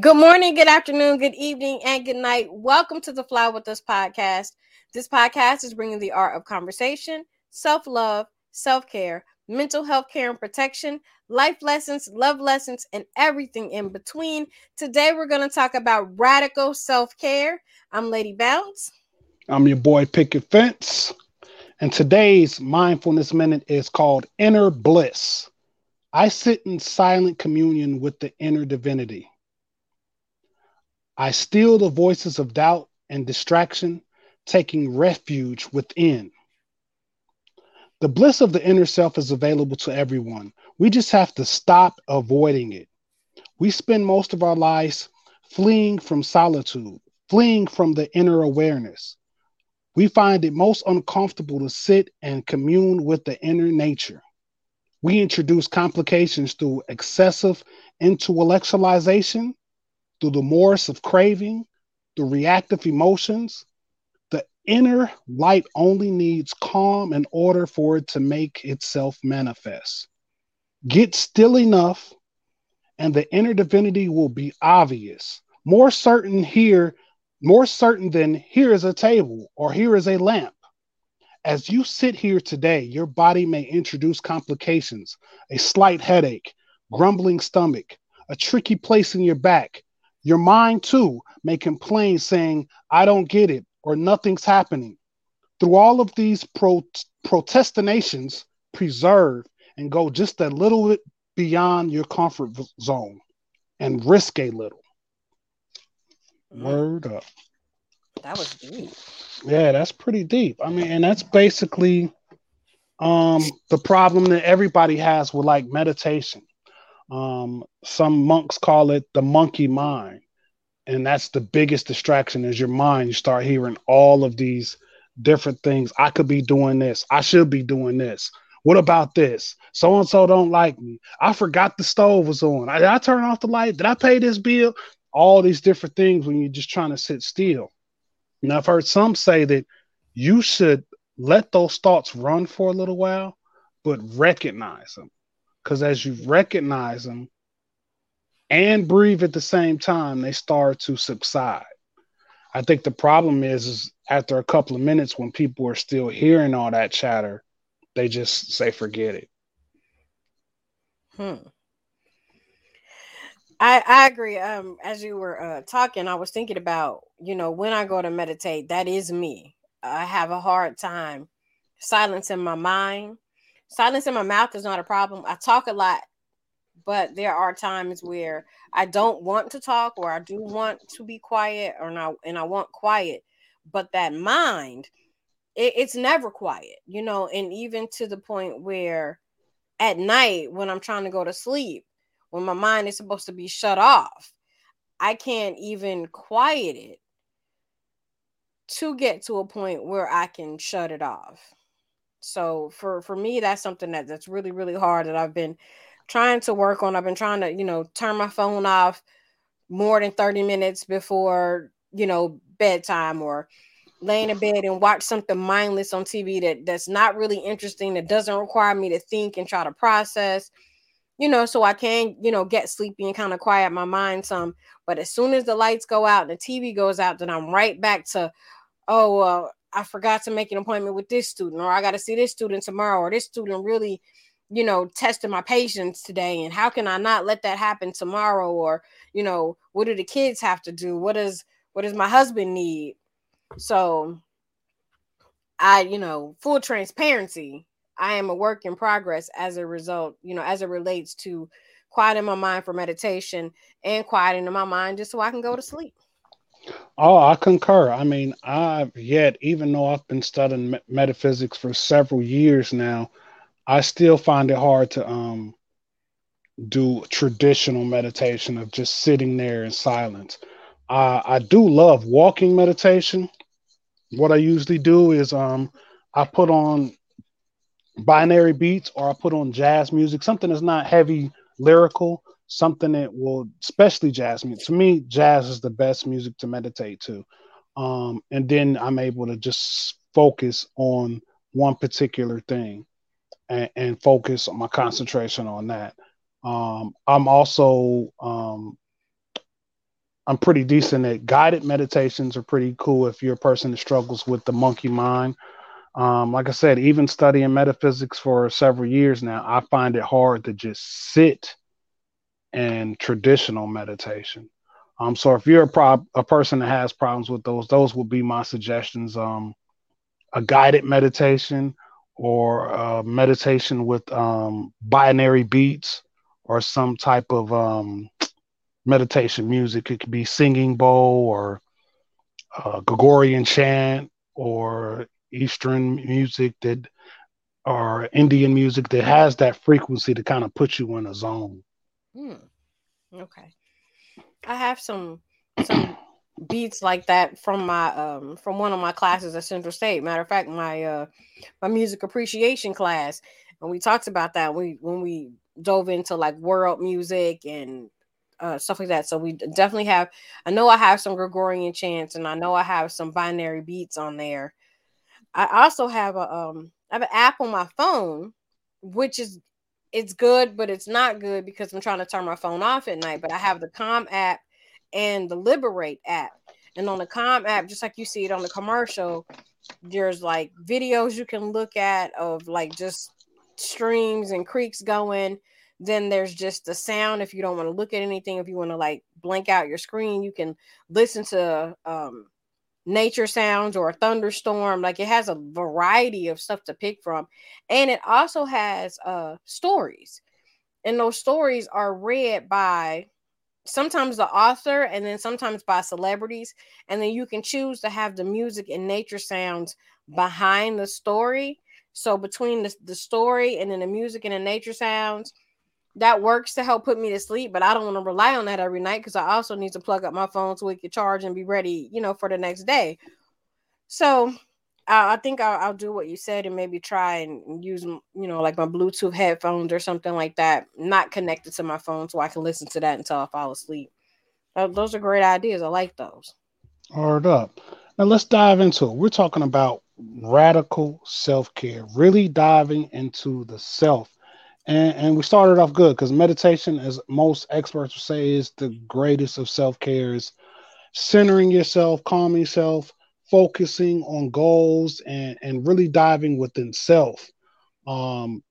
Good morning, good afternoon, good evening, and good night. Welcome to the Fly With Us podcast. This podcast is bringing the art of conversation, self love, self care, mental health care and protection, life lessons, love lessons, and everything in between. Today, we're going to talk about radical self care. I'm Lady Bounce. I'm your boy Picket Fence. And today's mindfulness minute is called Inner Bliss. I sit in silent communion with the inner divinity. I still the voices of doubt and distraction, taking refuge within. The bliss of the inner self is available to everyone. We just have to stop avoiding it. We spend most of our lives fleeing from solitude, fleeing from the inner awareness. We find it most uncomfortable to sit and commune with the inner nature. We introduce complications through excessive intellectualization through the morse of craving, the reactive emotions. The inner light only needs calm in order for it to make itself manifest. Get still enough, and the inner divinity will be obvious. More certain here, more certain than here is a table or here is a lamp. As you sit here today, your body may introduce complications, a slight headache, grumbling stomach, a tricky place in your back, your mind, too, may complain, saying, I don't get it, or nothing's happening. Through all of these pro- protestinations, preserve and go just a little bit beyond your comfort zone and risk a little. Mm. Word up. That was deep. Yeah, that's pretty deep. I mean, and that's basically um the problem that everybody has with like meditation. Um, some monks call it the monkey mind. And that's the biggest distraction is your mind. You start hearing all of these different things. I could be doing this. I should be doing this. What about this? So and so don't like me. I forgot the stove was on. Did I turn off the light? Did I pay this bill? All these different things when you're just trying to sit still. Now, I've heard some say that you should let those thoughts run for a little while, but recognize them. Because as you recognize them and breathe at the same time, they start to subside. I think the problem is, is after a couple of minutes, when people are still hearing all that chatter, they just say, forget it. Hmm. I, I agree. Um, as you were uh, talking, I was thinking about, you know, when I go to meditate, that is me. I have a hard time silencing my mind silence in my mouth is not a problem. I talk a lot, but there are times where I don't want to talk or I do want to be quiet or not and I want quiet. But that mind, it, it's never quiet, you know, and even to the point where at night when I'm trying to go to sleep, when my mind is supposed to be shut off, I can't even quiet it to get to a point where I can shut it off. So for for me, that's something that that's really really hard that I've been trying to work on. I've been trying to you know turn my phone off more than thirty minutes before you know bedtime or laying in bed and watch something mindless on TV that that's not really interesting that doesn't require me to think and try to process you know so I can you know get sleepy and kind of quiet my mind some but as soon as the lights go out and the TV goes out then I'm right back to oh uh, I forgot to make an appointment with this student, or I got to see this student tomorrow, or this student really, you know, tested my patience today. And how can I not let that happen tomorrow? Or, you know, what do the kids have to do? What does what does my husband need? So I, you know, full transparency, I am a work in progress as a result, you know, as it relates to quieting my mind for meditation and quieting my mind just so I can go to sleep. Oh, I concur. I mean, I've yet, even though I've been studying metaphysics for several years now, I still find it hard to um, do traditional meditation of just sitting there in silence. Uh, I do love walking meditation. What I usually do is um, I put on binary beats or I put on jazz music, something that's not heavy lyrical, something that will, especially jazz music. To me, jazz is the best music to meditate to. Um, and then I'm able to just focus on one particular thing and, and focus my concentration on that. Um, I'm also um, I'm pretty decent at guided meditations are pretty cool if you're a person that struggles with the monkey mind. Um, like I said, even studying metaphysics for several years now, I find it hard to just sit and traditional meditation. Um, so if you're a prob a person that has problems with those, those would be my suggestions. Um, a guided meditation or a meditation with um, binary beats or some type of um, meditation music. It could be singing bowl or uh, Gregorian chant or Eastern music that or Indian music that has that frequency to kind of put you in a zone. Hmm. Okay. I have some some beats like that from my um from one of my classes at Central State. Matter of fact, my uh my music appreciation class, and we talked about that we when we dove into like world music and uh, stuff like that. So we definitely have. I know I have some Gregorian chants, and I know I have some binary beats on there. I also have a um I have an app on my phone, which is it's good, but it's not good because I'm trying to turn my phone off at night. But I have the Calm app and the Liberate app. And on the Calm app, just like you see it on the commercial, there's like videos you can look at of like just streams and creeks going. Then there's just the sound if you don't want to look at anything. If you want to like blank out your screen, you can listen to um nature sounds or a thunderstorm like it has a variety of stuff to pick from and it also has uh stories and those stories are read by sometimes the author and then sometimes by celebrities and then you can choose to have the music and nature sounds behind the story. So between the, the story and then the music and the nature sounds that works to help put me to sleep, but I don't want to rely on that every night because I also need to plug up my phone so it can charge and be ready, you know, for the next day. So I, I think I'll, I'll, do what you said and maybe try and use, you know, like my Bluetooth headphones or something like that, not connected to my phone, so I can listen to that until I fall asleep. Uh, those are great ideas. I like those. Hard up. Now let's dive into it. We're talking about radical self care, really diving into the self and, and we started off good because meditation, as most experts say, is the greatest of self care. Is centering yourself, calming yourself, focusing on goals, and and really diving within self. Um,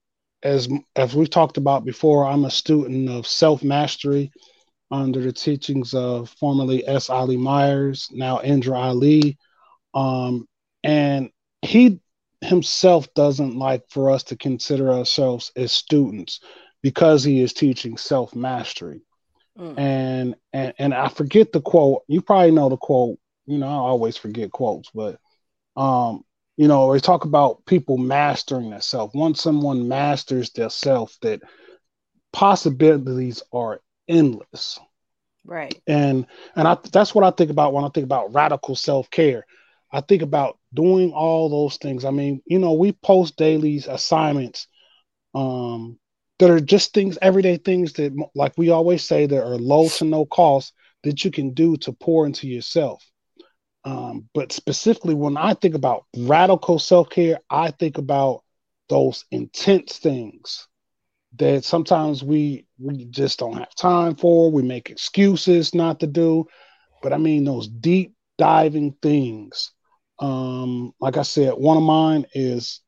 as as we've talked about before, I'm a student of self mastery under the teachings of formerly S. Ali Myers, now Indra Ali. Um, and he himself doesn't like for us to consider ourselves as students because he is teaching self mastery. Mm. And, and and I forget the quote. You probably know the quote. You know, I always forget quotes, but um, you know, we talk about people mastering themselves. Once someone masters their self, that possibilities are endless. Right. And and I that's what I think about when I think about radical self care. I think about doing all those things. I mean, you know, we post daily assignments um, that are just things, everyday things that, like we always say, that are low to no cost that you can do to pour into yourself. Um, but specifically, when I think about radical self care, I think about those intense things that sometimes we we just don't have time for. We make excuses not to do. But I mean, those deep diving things um, like I said, one of mine is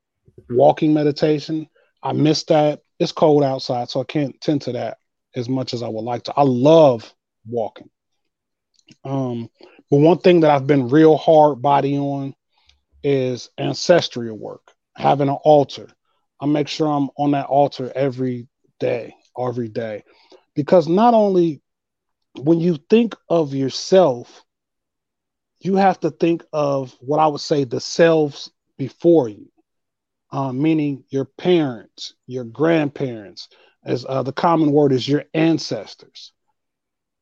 walking meditation. I miss that. It's cold outside, so I can't tend to that as much as I would like to. I love walking. Um, but one thing that I've been real hard body on is ancestral work, having an altar. I make sure I'm on that altar every day, every day. Because not only when you think of yourself you have to think of what I would say the selves before you, uh, meaning your parents, your grandparents, as uh, the common word is your ancestors,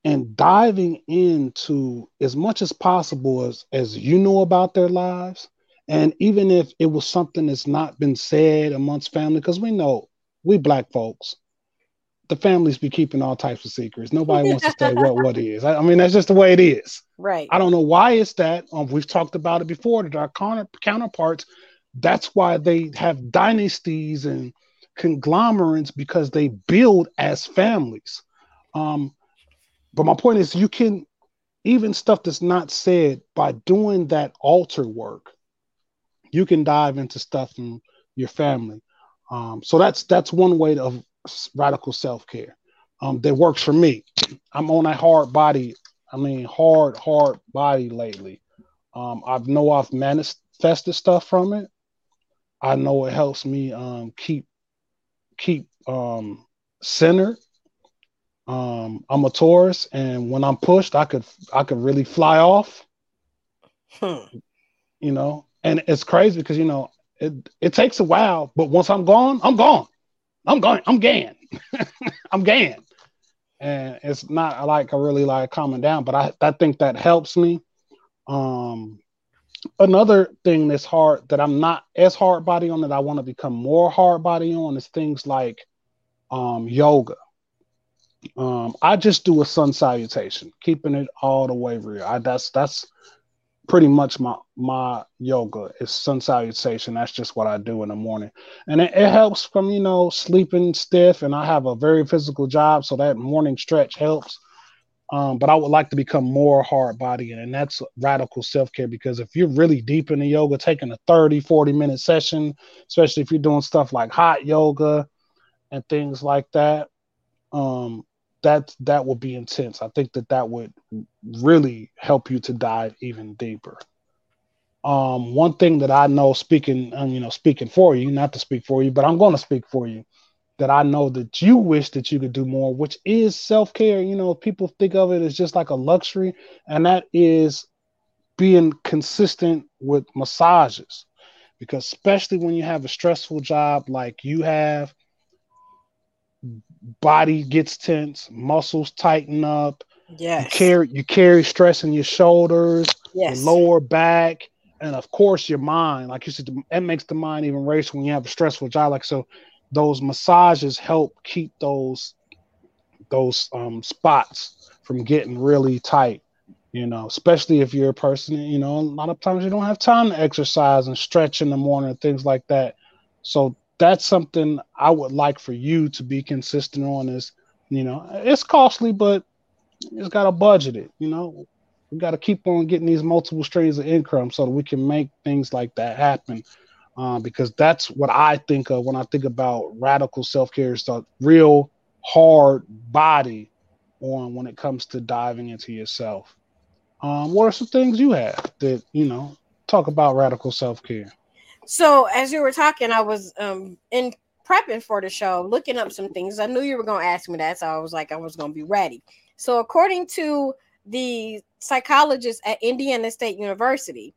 and diving into as much as possible as, as you know about their lives. And even if it was something that's not been said amongst family, because we know we black folks, the families be keeping all types of secrets. Nobody wants to say what what is. I, I, mean, that's just the way it is. Right. I don't know why it's that. Um, we've talked about it before. That our counter, counterparts, that's why they have dynasties and conglomerates because they build as families. Um, but my point is, you can, even stuff that's not said, by doing that altar work, you can dive into stuff from your family. Um, so that's that's one way of radical self care um, that works for me. I'm on a hard body. I mean, hard, hard body lately. Um, I know I've manifested stuff from it. I know it helps me um, keep keep um, centered. Um, I'm a Taurus, and when I'm pushed, I could I could really fly off. Hmm. You know, and it's crazy because you know it it takes a while, but once I'm gone, I'm gone. I'm going. I'm gan. I'm gan. And it's not like I really like calming down, but I I think that helps me. Um, another thing that's hard that I'm not as hard body on that I want to become more hard body on is things like um, yoga. Um, I just do a sun salutation, keeping it all the way real. I, that's that's pretty much my my yoga is sun salutation. That's just what I do in the morning, and it, it, helps from you know sleeping stiff. And I have a very physical job, so that morning stretch helps. Um, but I would like to become more hard body, and that's radical self care because if you're really deep in the yoga, taking a 30, 40 minute session, especially if you're doing stuff like hot yoga and things like that, um, that that would be intense. I think that that would really help you to dive even deeper. Um, one thing that I know, speaking, um, you know, speaking for you, not to speak for you, but I'm going to speak for you that I know that you wish that you could do more, which is self care. You know, people think of it as just like a luxury, and that is being consistent with massages. Because, especially when you have a stressful job like you have, body gets tense, muscles tighten up. Yes. You carry, you carry stress in your shoulders, yes. your lower back, and of course your mind. Like you said, it makes the mind even race when you have a stressful job. Like so, those massages help keep those those um, spots from getting really tight you know especially if you're a person you know a lot of times you don't have time to exercise and stretch in the morning and things like that so that's something i would like for you to be consistent on is you know it's costly but it's got to budget it you know we got to keep on getting these multiple streams of income so that we can make things like that happen uh, because that's what I think of when I think about radical self care. Is the real hard body on when it comes to diving into yourself. Um, what are some things you have that you know talk about radical self care? So as you were talking, I was um, in prepping for the show, looking up some things. I knew you were going to ask me that, so I was like, I was going to be ready. So according to the psychologist at Indiana State University,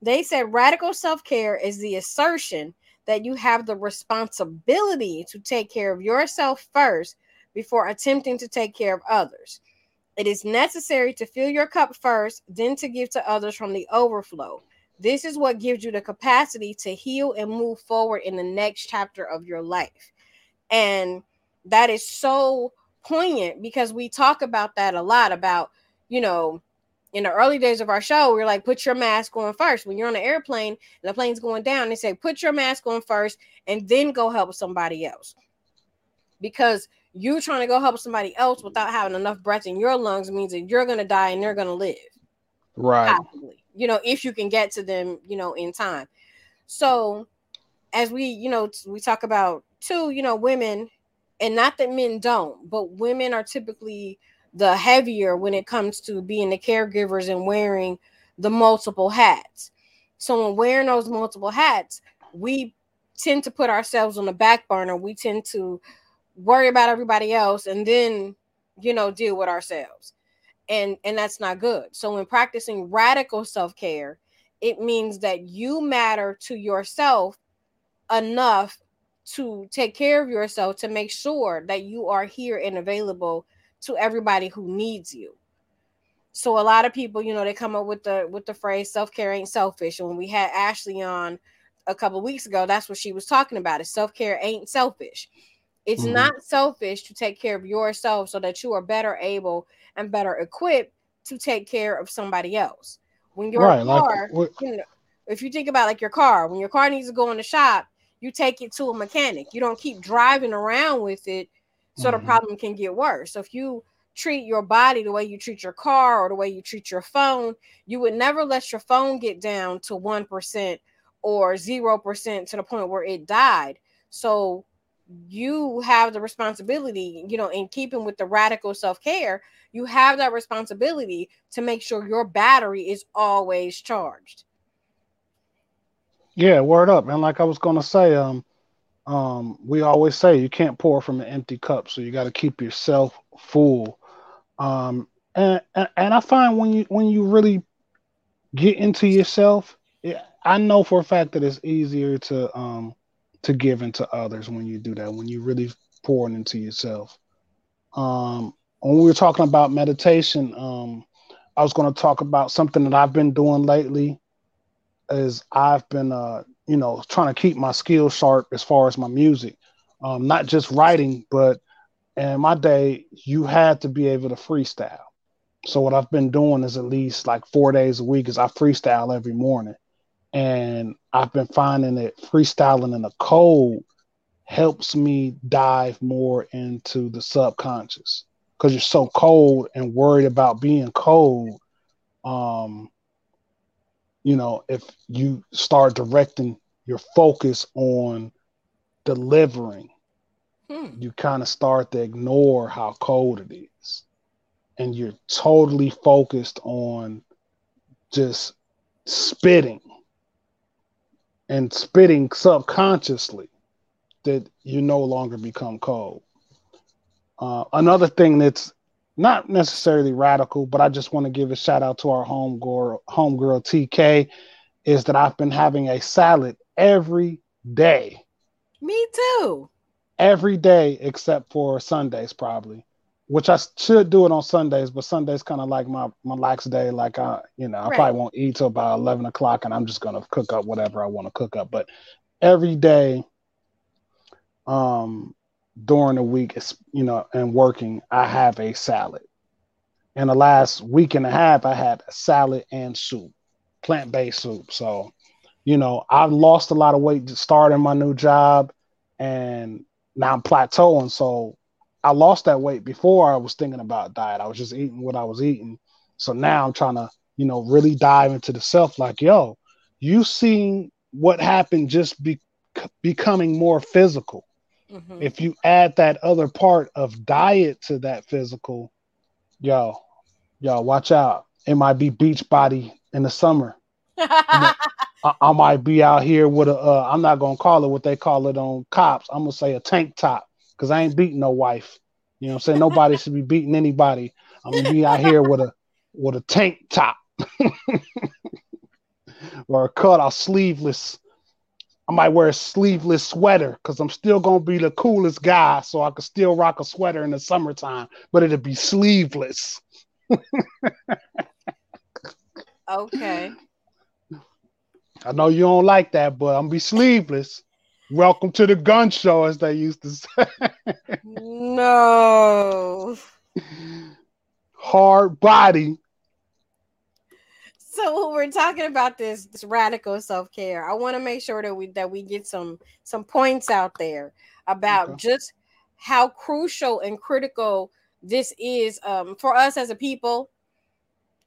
they said radical self care is the assertion that you have the responsibility to take care of yourself first before attempting to take care of others. It is necessary to fill your cup first, then to give to others from the overflow. This is what gives you the capacity to heal and move forward in the next chapter of your life. And that is so poignant because we talk about that a lot about, you know, in the early days of our show, we are like, put your mask on first. When you're on an airplane and the plane's going down, they say, put your mask on first and then go help somebody else. Because you trying to go help somebody else without having enough breath in your lungs means that you're going to die and they're going to live. Right. Possibly. You know, if you can get to them, you know, in time. So, as we, you know, we talk about too, you know, women, and not that men don't, but women are typically the heavier when it comes to being the caregivers and wearing the multiple hats. So when wearing those multiple hats, we tend to put ourselves on the back burner. We tend to worry about everybody else and then, you know, deal with ourselves. And and that's not good. So when practicing radical self-care, it means that you matter to yourself enough to take care of yourself to make sure that you are here and available to everybody who needs you. So a lot of people, you know, they come up with the with the phrase self-care ain't selfish. And when we had Ashley on a couple weeks ago, that's what she was talking about. Is self-care ain't selfish. It's mm-hmm. not selfish to take care of yourself so that you are better able and better equipped to take care of somebody else. When your right, car, like, you know, if you think about like your car, when your car needs to go in the shop, you take it to a mechanic. You don't keep driving around with it so mm-hmm. the problem can get worse. So if you treat your body the way you treat your car or the way you treat your phone, you would never let your phone get down to 1% or 0% to the point where it died. So you have the responsibility, you know, in keeping with the radical self care, you have that responsibility to make sure your battery is always charged. Yeah, word up. And like I was going to say, um, um, we always say you can't pour from an empty cup, so you got to keep yourself full. Um, and, and and I find when you when you really get into yourself, I know for a fact that it's easier to um to give into others when you do that. When you really pour into yourself. Um, when we were talking about meditation, um, I was going to talk about something that I've been doing lately. Is I've been uh you know, trying to keep my skills sharp as far as my music. Um, not just writing, but in my day, you had to be able to freestyle. So what I've been doing is at least like four days a week is I freestyle every morning. And I've been finding that freestyling in the cold helps me dive more into the subconscious because you're so cold and worried about being cold. Um, you know, if you start directing your focus on delivering, hmm. you kind of start to ignore how cold it is. And you're totally focused on just spitting and spitting subconsciously that you no longer become cold. Uh, another thing that's not necessarily radical, but I just want to give a shout out to our home girl, home girl TK, is that I've been having a salad every day. Me too. Every day except for Sundays, probably. Which I should do it on Sundays, but Sundays kind of like my my lax day. Like I, you know, I right. probably won't eat till about eleven o'clock, and I'm just gonna cook up whatever I want to cook up. But every day, um, during the week, you know, and working, I have a salad. In the last week and a half, I had a salad and soup, plant based soup. So, you know, I've lost a lot of weight starting my new job, and now I'm plateauing. So, I lost that weight before I was thinking about diet. I was just eating what I was eating. So now I'm trying to, you know, really dive into the self. Like, yo, you seeing what happened just be becoming more physical Mm-hmm. If you add that other part of diet to that physical, yo, yo, watch out. It might be beach body in the summer. I, I, might be out here with a. Uh, I'm not gonna call it what they call it on cops. I'm gonna say a tank top because I ain't beating no wife. You know, what I'm saying nobody should be beating anybody. I'm gonna be out here with a with a tank top or a cut off sleeveless I might wear a sleeveless sweater because I'm still gonna be the coolest guy, so I could still rock a sweater in the summertime, but it'll be sleeveless. okay. I know you don't like that, but I'm gonna be sleeveless. Welcome to the gun show, as they used to say. no. Hard body, so when we're talking about this this radical self-care i want to make sure that we that we get some some points out there about okay. just how crucial and critical this is um, for us as a people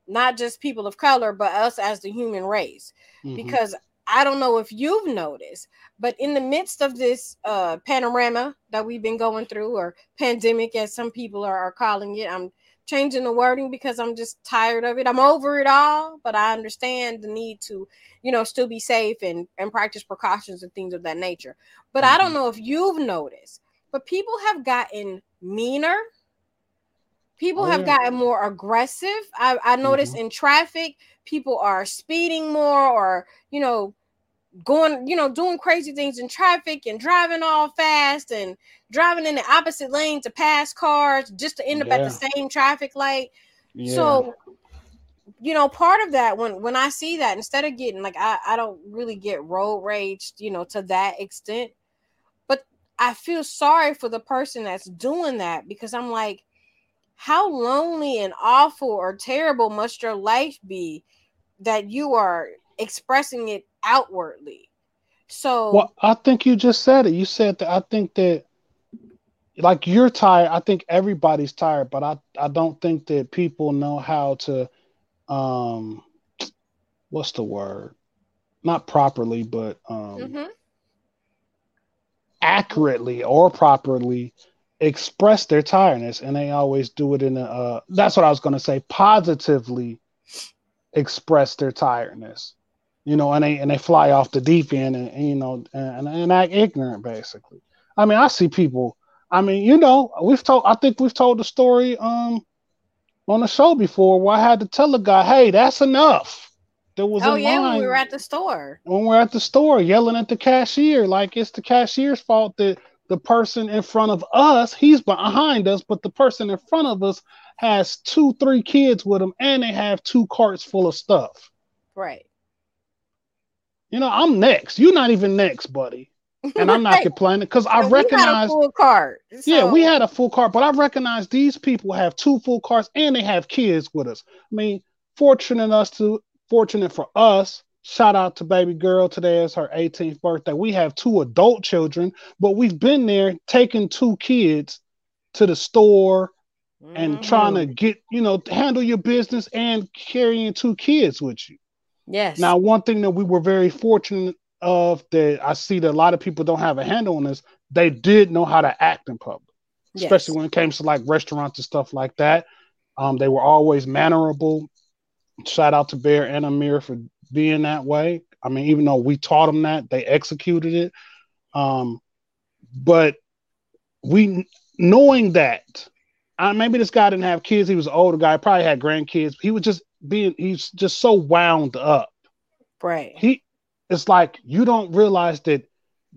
not just people of color but us as the human race mm-hmm. because i don't know if you've noticed but in the midst of this uh, panorama that we've been going through or pandemic as some people are, are calling it i'm changing the wording because I'm just tired of it. I'm over it all, but I understand the need to, you know, still be safe and and practice precautions and things of that nature. But mm-hmm. I don't mm-hmm. know if you've noticed, but people have gotten meaner. People oh, have yeah. gotten more aggressive. I, I noticed mm-hmm. in traffic, people are speeding more or, you know, going, you know, doing crazy things in traffic and driving all fast and driving in the opposite lane to pass cars just to end up yeah. at the same traffic light. Yeah. So, you know, part of that when when I see that, instead of getting like I, I don't really get road raged, you know, to that extent, but I feel sorry for the person that's doing that because I'm like, how lonely and awful or terrible must your life be that you are expressing it outwardly. So well, I think you just said it. You said that I think that like you're tired. I think everybody's tired, but I I don't think that people know how to um what's the word? Not properly, but um mm-hmm. accurately or properly express their tiredness and they always do it in a uh, that's what I was going to say positively express their tiredness. You know and they and they fly off the deep end and, and you know and, and act ignorant basically. I mean I see people I mean you know we've told I think we've told the story um on the show before where I had to tell the guy hey that's enough. There was oh yeah when we were at the store. when we we're at the store yelling at the cashier like it's the cashier's fault that the person in front of us, he's behind us, but the person in front of us has two, three kids with them, and they have two carts full of stuff. Right. You know, I'm next. You're not even next, buddy. And I'm not right. complaining because I and recognize full cart. So. Yeah, we had a full cart, but I recognize these people have two full carts and they have kids with us. I mean, fortunate us to fortunate for us Shout out to baby girl. Today is her 18th birthday. We have two adult children, but we've been there taking two kids to the store mm-hmm. and trying to get, you know, handle your business and carrying two kids with you. Yes. Now, one thing that we were very fortunate of that I see that a lot of people don't have a handle on this, they did know how to act in public, especially yes. when it came to like restaurants and stuff like that. Um, they were always mannerable. Shout out to Bear and Amir for being that way. I mean, even though we taught them that, they executed it. Um, but we knowing that, uh, maybe this guy didn't have kids. He was an older guy, probably had grandkids. He was just being, he's just so wound up. Right. He, it's like you don't realize that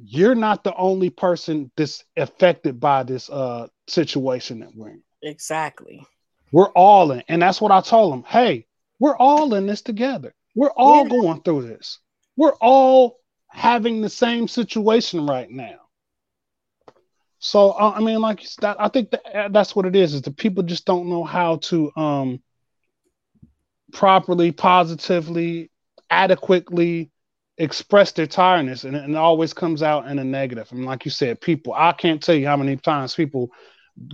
you're not the only person that's affected by this uh situation that we're in. Exactly. We're all in, and that's what I told him. Hey, we're all in this together. We're all yeah. going through this. We're all having the same situation right now. So uh, I mean, like that, I think that, uh, that's what it is. Is the people just don't know how to um, properly, positively, adequately express their tiredness, and, and it always comes out in a negative. And like you said, people, I can't tell you how many times people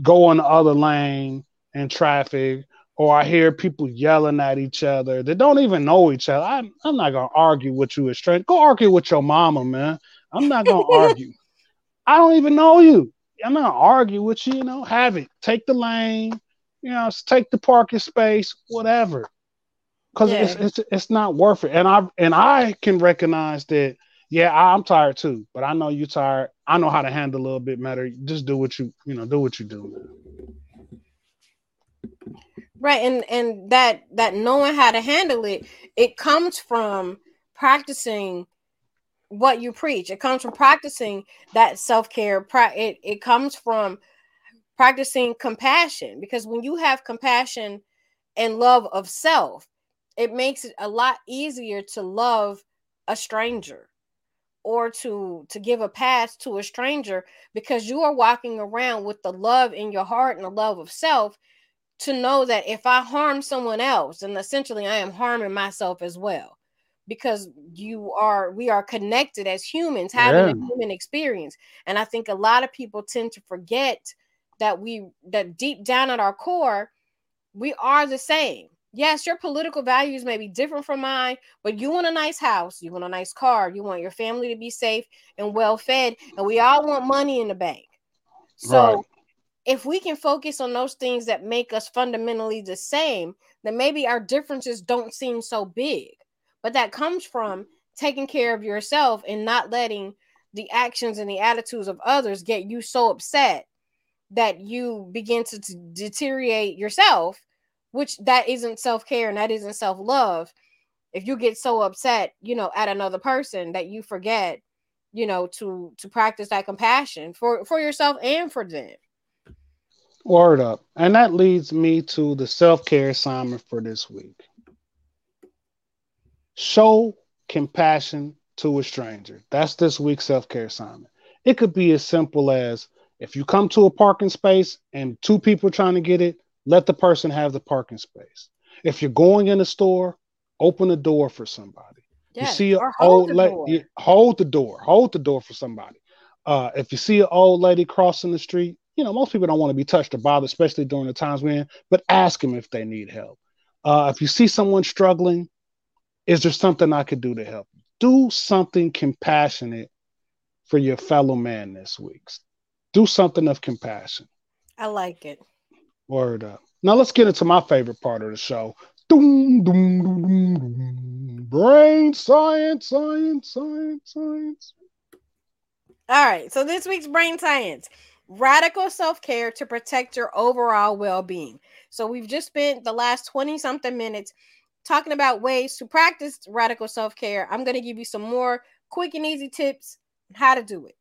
go on the other lane in traffic or I hear people yelling at each other that don't even know each other. I'm, I'm not gonna argue with you as straight. Go argue with your mama, man. I'm not gonna argue. I don't even know you. I'm not gonna argue with you. You know, have it. Take the lane. You know, take the parking space, whatever. Because yeah. it's, it's it's not worth it. And I and I can recognize that. Yeah, I'm tired too, but I know you're tired. I know how to handle a little bit better. Just do what you you know do what you do. Right and and that that knowing how to handle it it comes from practicing what you preach. It comes from practicing that self-care it, it comes from practicing compassion because when you have compassion and love of self it makes it a lot easier to love a stranger or to to give a pass to a stranger because you are walking around with the love in your heart and the love of self to know that if I harm someone else, and essentially I am harming myself as well. Because you are, we are connected as humans, having yeah. a human experience. And I think a lot of people tend to forget that we, that deep down at our core, we are the same. Yes, your political values may be different from mine, but you want a nice house, you want a nice car, you want your family to be safe and well fed, and we all want money in the bank. So right if we can focus on those things that make us fundamentally the same, then maybe our differences don't seem so big. But that comes from taking care of yourself and not letting the actions and the attitudes of others get you so upset that you begin to, to deteriorate yourself, which that isn't self-care and that isn't self-love. If you get so upset, you know, at another person that you forget, you know, to to practice that compassion for for yourself and for them. Word up. And that leads me to the self care assignment for this week. Show compassion to a stranger. That's this week's self care assignment. It could be as simple as if you come to a parking space and two people trying to get it, let the person have the parking space. If you're going in a store, open the door for somebody. Yes, you see an old lady, hold the door, hold the door for somebody. Uh, if you see an old lady crossing the street, you know, most people don't want to be touched or bothered, especially during the times we're in, but ask them if they need help. Uh, if you see someone struggling, is there something I could do to help? Do something compassionate for your fellow man this week. Do something of compassion. I like it. Word up. Now let's get into my favorite part of the show. Doom, doom, doom, doom, doom. Brain science, science, science, science. All right. So this week's brain science radical self care to protect your overall well being. So we've just spent the last 20 something minutes talking about ways to practice radical self care. I'm going to give you some more quick and easy tips how to do it.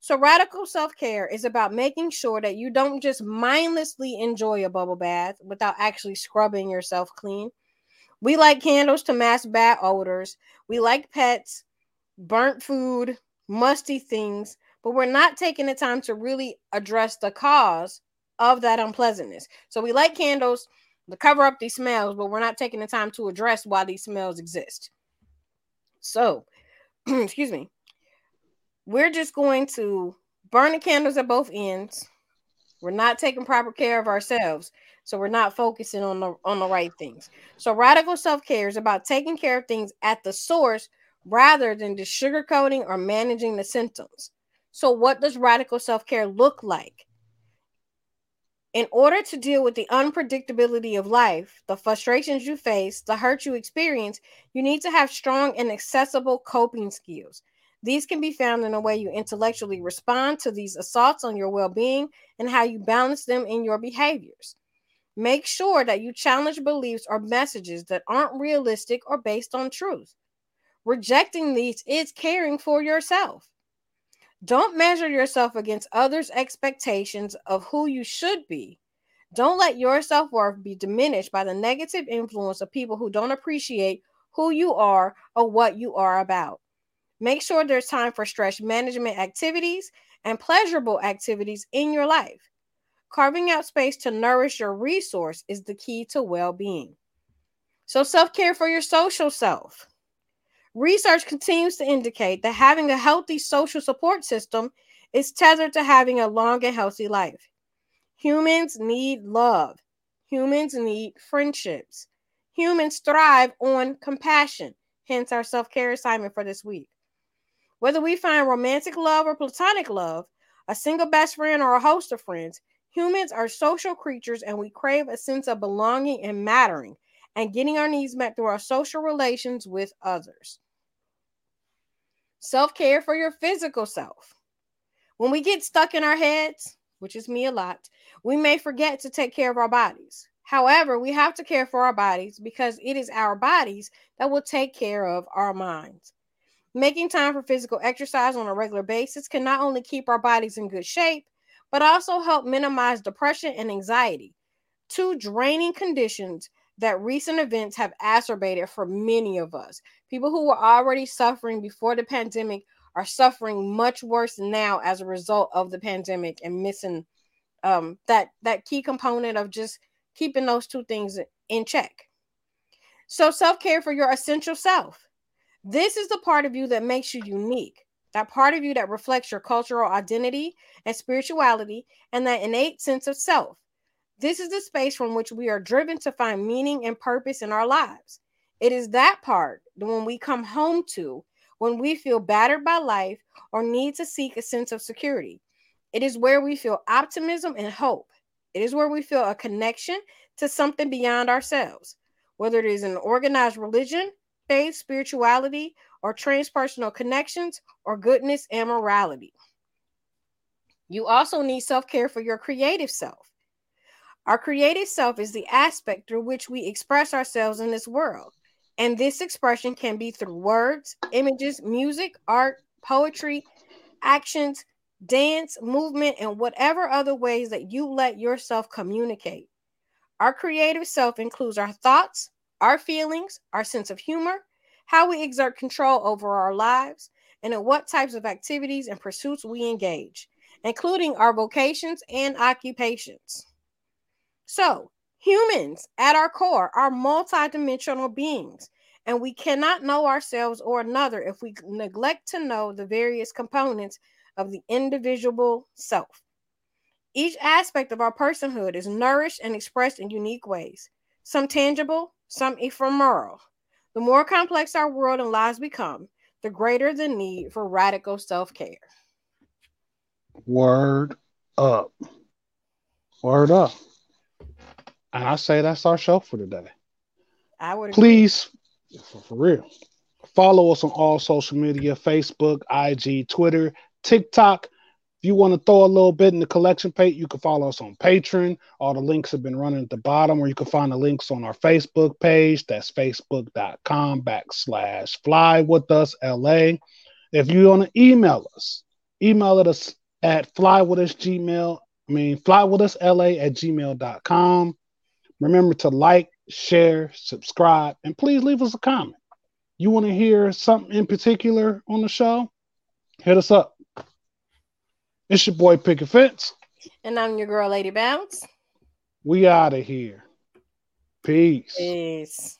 So, radical self care is about making sure that you don't just mindlessly enjoy a bubble bath without actually scrubbing yourself clean. We like candles to mask bad odors. We like pets, burnt food, musty things, but we're not taking the time to really address the cause of that unpleasantness. So, we light candles to cover up these smells, but we're not taking the time to address why these smells exist. So, excuse me we're just going to burn the candles at both ends. We're not taking proper care of ourselves. So we're not focusing on the on the right things. So radical self-care is about taking care of things at the source rather than just sugarcoating or managing the symptoms. So what does radical self-care look like? In order to deal with the unpredictability of life, the frustrations you face, the hurt you experience, you need to have strong and accessible coping skills. These can be found in the way you intellectually respond to these assaults on your well being and how you balance them in your behaviors. Make sure that you challenge beliefs or messages that aren't realistic or based on truth. Rejecting these is caring for yourself. Don't measure yourself against others' expectations of who you should be. Don't let your self worth be diminished by the negative influence of people who don't appreciate who you are or what you are about. Make sure there's time for stress management activities and pleasurable activities in your life. Carving out space to nourish your resource is the key to well being. So, self care for your social self. Research continues to indicate that having a healthy social support system is tethered to having a long and healthy life. Humans need love, humans need friendships, humans thrive on compassion, hence our self care assignment for this week. Whether we find romantic love or platonic love, a single best friend or a host of friends, humans are social creatures and we crave a sense of belonging and mattering and getting our needs met through our social relations with others. Self care for your physical self. When we get stuck in our heads, which is me a lot, we may forget to take care of our bodies. However, we have to care for our bodies because it is our bodies that will take care of our minds. Making time for physical exercise on a regular basis can not only keep our bodies in good shape, but also help minimize depression and anxiety, two draining conditions that recent events have exacerbated for many of us. People who were already suffering before the pandemic are suffering much worse now as a result of the pandemic and missing um, that that key component of just keeping those two things in check. So self-care for your essential self. This is the part of you that makes you unique, that part of you that reflects your cultural identity and spirituality and that innate sense of self. This is the space from which we are driven to find meaning and purpose in our lives. It is that part that when we come home to when we feel battered by life or need to seek a sense of security. It is where we feel optimism and hope. It is where we feel a connection to something beyond ourselves, whether it is an organized religion, faith, spirituality, or transpersonal connections, or goodness and morality. You also need self care for your creative self. Our creative self is the aspect through which we express ourselves in this world. And this expression can be through words, images, music, art, poetry, actions, dance, movement, and whatever other ways that you let yourself communicate. Our creative self includes our thoughts, our feelings, our sense of humor, how we exert control over our lives, and in what types of activities and pursuits we engage, including our vocations and occupations. So, humans at our core are multidimensional beings, and we cannot know ourselves or another if we neglect to know the various components of the individual self. Each aspect of our personhood is nourished and expressed in unique ways, some tangible, some ephemeral. The more complex our world and lives become, the greater the need for radical self care. Word up. Word up. And I say that's our show for today. I would Please, for, for real, follow us on all social media Facebook, IG, Twitter, TikTok. If you want to throw a little bit in the collection plate, you can follow us on Patreon. All the links have been running at the bottom, or you can find the links on our Facebook page. That's facebook.com backslash fly with us LA. If you want to email us, email us at fly with us gmail. I mean, fly with us LA at gmail.com. Remember to like, share, subscribe, and please leave us a comment. You want to hear something in particular on the show? Hit us up. It's your boy Pick a Fence. And I'm your girl, Lady Bounce. We out of here. Peace. Peace.